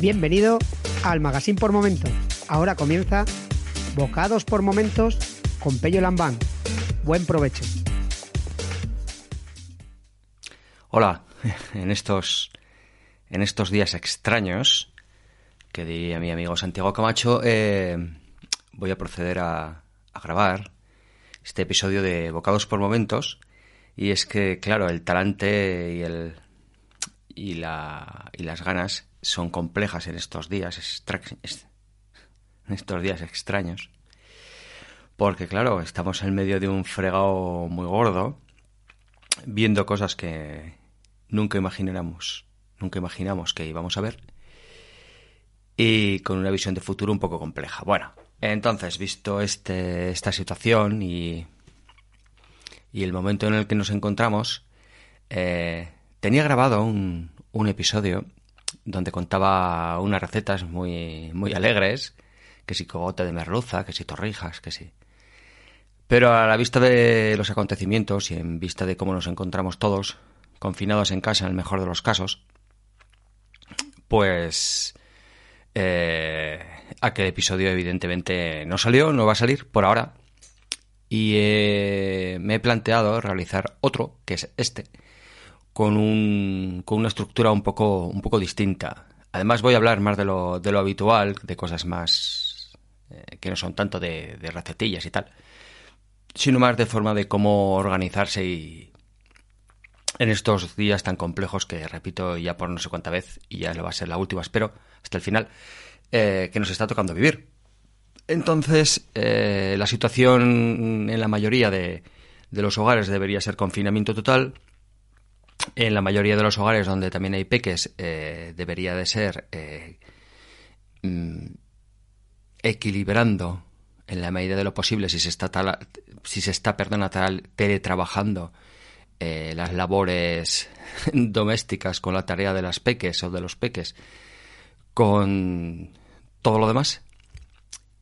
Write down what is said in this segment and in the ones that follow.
Bienvenido al Magazine por Momentos. Ahora comienza Bocados por Momentos con Pello Lambán. Buen provecho. Hola, en estos, en estos días extraños, que diría mi amigo Santiago Camacho, eh, voy a proceder a, a grabar este episodio de Bocados por Momentos. Y es que, claro, el talante y el y, la, y las ganas son complejas en estos días, en estos días extraños. Porque, claro, estamos en medio de un fregado muy gordo, viendo cosas que nunca imagináramos, nunca imaginamos que íbamos a ver, y con una visión de futuro un poco compleja. Bueno, entonces, visto este, esta situación y, y el momento en el que nos encontramos, eh, tenía grabado un, un episodio donde contaba unas recetas muy, muy alegres, que si cogote de merluza, que si torrijas, que sí. Pero a la vista de los acontecimientos y en vista de cómo nos encontramos todos, confinados en casa en el mejor de los casos, pues eh, aquel episodio evidentemente no salió, no va a salir por ahora. Y eh, me he planteado realizar otro, que es este, con, un, con una estructura un poco, un poco distinta. Además voy a hablar más de lo, de lo habitual, de cosas más eh, que no son tanto de, de recetillas y tal, sino más de forma de cómo organizarse y en estos días tan complejos que repito ya por no sé cuánta vez y ya lo va a ser la última, espero, hasta el final, eh, que nos está tocando vivir. Entonces, eh, la situación en la mayoría de, de los hogares debería ser confinamiento total, en la mayoría de los hogares donde también hay peques eh, debería de ser eh, mm, equilibrando en la medida de lo posible si se está si se está perdona teletrabajando eh, las labores domésticas con la tarea de las peques o de los peques con todo lo demás.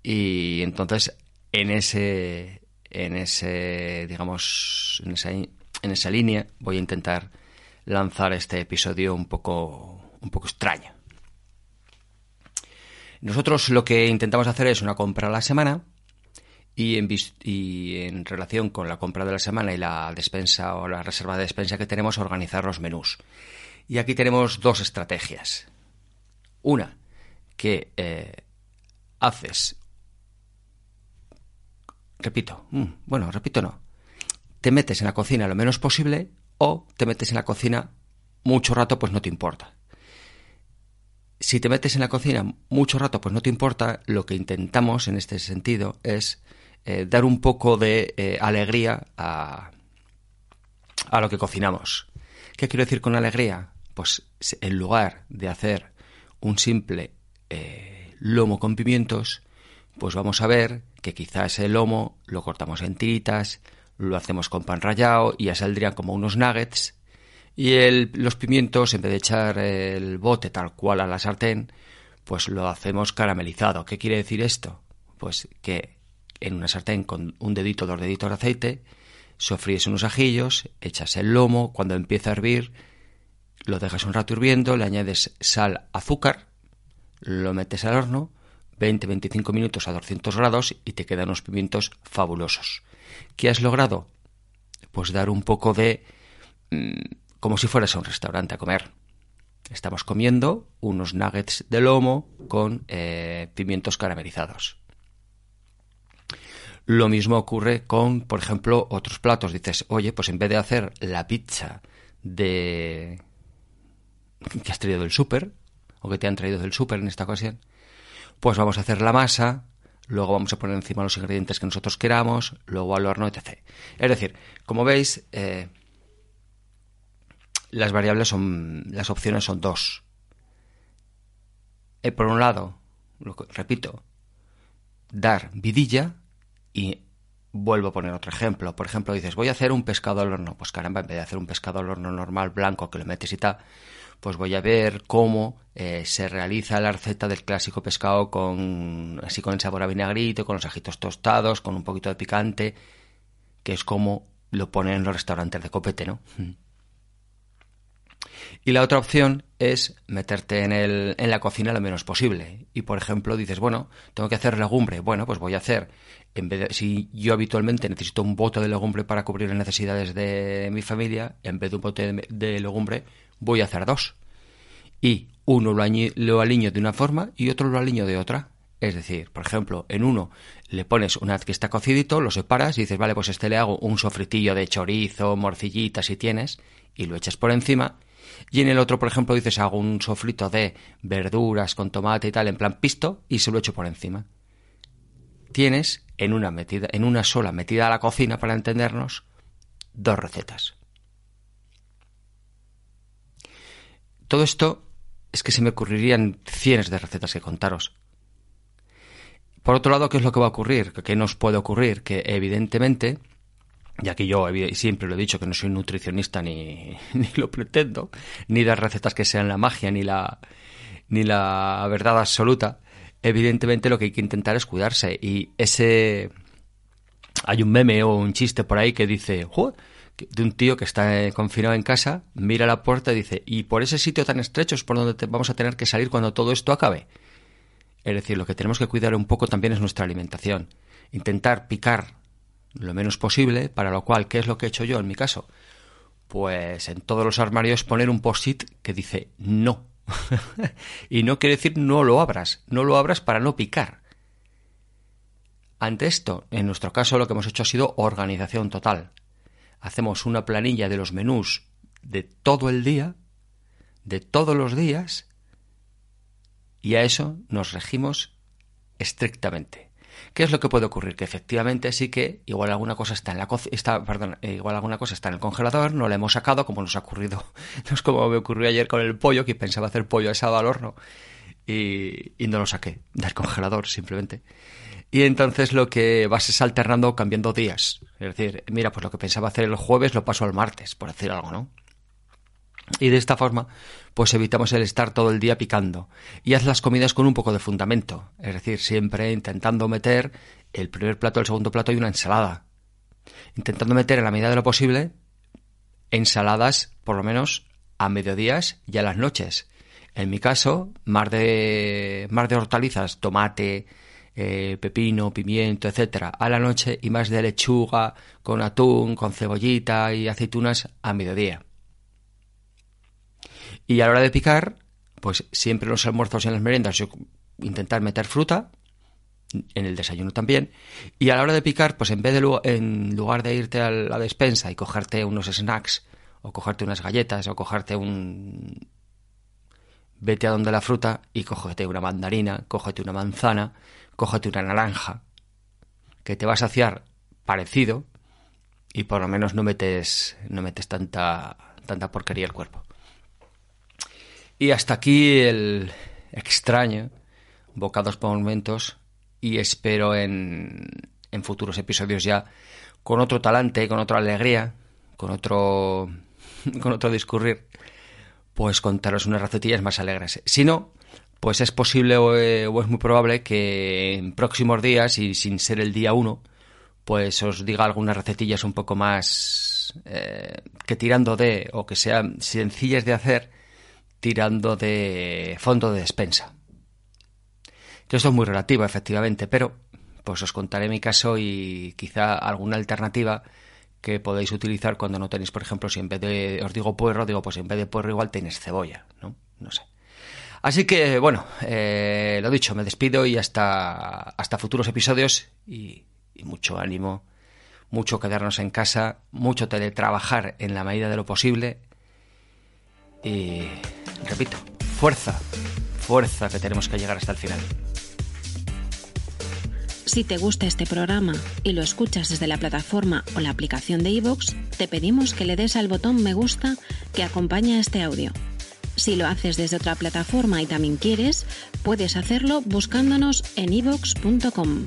Y entonces en ese en ese digamos en esa, en esa línea voy a intentar lanzar este episodio un poco, un poco extraño. Nosotros lo que intentamos hacer es una compra a la semana y en, en relación con la compra de la semana y la despensa o la reserva de despensa que tenemos, organizar los menús. Y aquí tenemos dos estrategias. Una, que eh, haces... Repito, mm, bueno, repito no. Te metes en la cocina lo menos posible o te metes en la cocina mucho rato, pues no te importa. Si te metes en la cocina mucho rato, pues no te importa, lo que intentamos en este sentido es eh, dar un poco de eh, alegría a, a lo que cocinamos. ¿Qué quiero decir con alegría? Pues en lugar de hacer un simple eh, lomo con pimientos, pues vamos a ver que quizás el lomo lo cortamos en tiritas, lo hacemos con pan rallado y ya saldrían como unos nuggets. Y el, los pimientos, en vez de echar el bote tal cual a la sartén, pues lo hacemos caramelizado. ¿Qué quiere decir esto? Pues que en una sartén con un dedito, dos deditos de aceite, sofríes unos ajillos, echas el lomo, cuando empieza a hervir, lo dejas un rato hirviendo, le añades sal, azúcar, lo metes al horno, 20-25 minutos a 200 grados y te quedan unos pimientos fabulosos. ¿Qué has logrado? Pues dar un poco de... Mm, como si fueras a un restaurante a comer. Estamos comiendo unos nuggets de lomo con eh, pimientos caramelizados. Lo mismo ocurre con, por ejemplo, otros platos. Dices, oye, pues en vez de hacer la pizza de que has traído del súper, o que te han traído del súper en esta ocasión, pues vamos a hacer la masa, luego vamos a poner encima los ingredientes que nosotros queramos, luego al horno, etc. Es decir, como veis, eh, las variables son, las opciones son dos. Eh, por un lado, repito, dar vidilla y vuelvo a poner otro ejemplo. Por ejemplo, dices, voy a hacer un pescado al horno. Pues caramba, en vez de hacer un pescado al horno normal, blanco, que lo metes y tal, pues voy a ver cómo eh, se realiza la receta del clásico pescado con así con el sabor a vinagrito, con los ajitos tostados, con un poquito de picante, que es como lo ponen en los restaurantes de copete, ¿no? Y la otra opción es meterte en, el, en la cocina lo menos posible. Y por ejemplo, dices, bueno, tengo que hacer legumbre. Bueno, pues voy a hacer, en vez de, si yo habitualmente necesito un bote de legumbre para cubrir las necesidades de mi familia, en vez de un bote de, de legumbre, voy a hacer dos. Y uno lo, lo aliño de una forma y otro lo aliño de otra. Es decir, por ejemplo, en uno le pones una que está cocidito, lo separas y dices, vale, pues este le hago un sofritillo de chorizo, morcillita si tienes, y lo echas por encima. Y en el otro, por ejemplo, dices, hago un sofrito de verduras con tomate y tal, en plan pisto, y se lo echo por encima. Tienes en una metida, en una sola metida a la cocina, para entendernos, dos recetas. Todo esto es que se me ocurrirían cientos de recetas que contaros. Por otro lado, ¿qué es lo que va a ocurrir? ¿Qué nos puede ocurrir? Que evidentemente, ya que yo siempre lo he dicho que no soy nutricionista ni, ni lo pretendo, ni dar recetas que sean la magia ni la, ni la verdad absoluta, evidentemente lo que hay que intentar es cuidarse. Y ese... Hay un meme o un chiste por ahí que dice, de un tío que está eh, confinado en casa, mira la puerta y dice, y por ese sitio tan estrecho es por donde vamos a tener que salir cuando todo esto acabe. Es decir, lo que tenemos que cuidar un poco también es nuestra alimentación. Intentar picar lo menos posible, para lo cual, ¿qué es lo que he hecho yo en mi caso? Pues en todos los armarios poner un post-it que dice no. y no quiere decir no lo abras, no lo abras para no picar. Ante esto, en nuestro caso lo que hemos hecho ha sido organización total hacemos una planilla de los menús de todo el día, de todos los días, y a eso nos regimos estrictamente. ¿Qué es lo que puede ocurrir? Que efectivamente sí que igual alguna cosa está en la está, perdón, eh, igual alguna cosa está en el congelador, no la hemos sacado, como nos ha ocurrido, no es como me ocurrió ayer con el pollo, que pensaba hacer pollo asado al horno y, y no lo saqué del congelador simplemente. Y entonces lo que vas es alternando cambiando días. Es decir, mira, pues lo que pensaba hacer el jueves lo paso al martes, por decir algo, ¿no? Y de esta forma, pues evitamos el estar todo el día picando. Y haz las comidas con un poco de fundamento. Es decir, siempre intentando meter el primer plato, el segundo plato y una ensalada. Intentando meter en la medida de lo posible ensaladas, por lo menos, a mediodías y a las noches. En mi caso, más de, más de hortalizas, tomate, eh, pepino, pimiento, etcétera, a la noche y más de lechuga con atún, con cebollita y aceitunas a mediodía. Y a la hora de picar, pues siempre los almuerzos y en las meriendas yo intentar meter fruta, en el desayuno también, y a la hora de picar, pues en vez de en lugar de irte a la despensa y cogerte unos snacks, o cogerte unas galletas, o cogerte un vete a donde la fruta y cógete una mandarina, cógete una manzana, cógete una naranja, que te va a saciar parecido y por lo menos no metes, no metes tanta, tanta porquería al cuerpo. Y hasta aquí el extraño bocados por momentos y espero en, en futuros episodios ya con otro talante, con otra alegría, con otro, con otro discurrir, pues contaros unas recetillas más alegres. Si no, pues es posible eh, o, es muy probable que en próximos días y sin ser el día uno, pues os diga algunas recetillas un poco más eh, que tirando de, o que sean sencillas de hacer, tirando de fondo de despensa. Que esto es muy relativo, efectivamente, pero pues os contaré mi caso y quizá alguna alternativa que podéis utilizar cuando no tenéis, por ejemplo, si en vez de, os digo puerro, digo, pues en vez de puerro igual tenéis cebolla, ¿no? No sé. Así que, bueno, eh, lo dicho, me despido y hasta, hasta futuros episodios y, y mucho ánimo, mucho quedarnos en casa, mucho teletrabajar en la medida de lo posible y, repito, fuerza, fuerza que tenemos que llegar hasta el final. Si te gusta este programa y lo escuchas desde la plataforma o la aplicación de iVoox, te pedimos que le des al botón me gusta que acompaña este audio. Si lo haces desde otra plataforma y también quieres, puedes hacerlo buscándonos en ivox.com.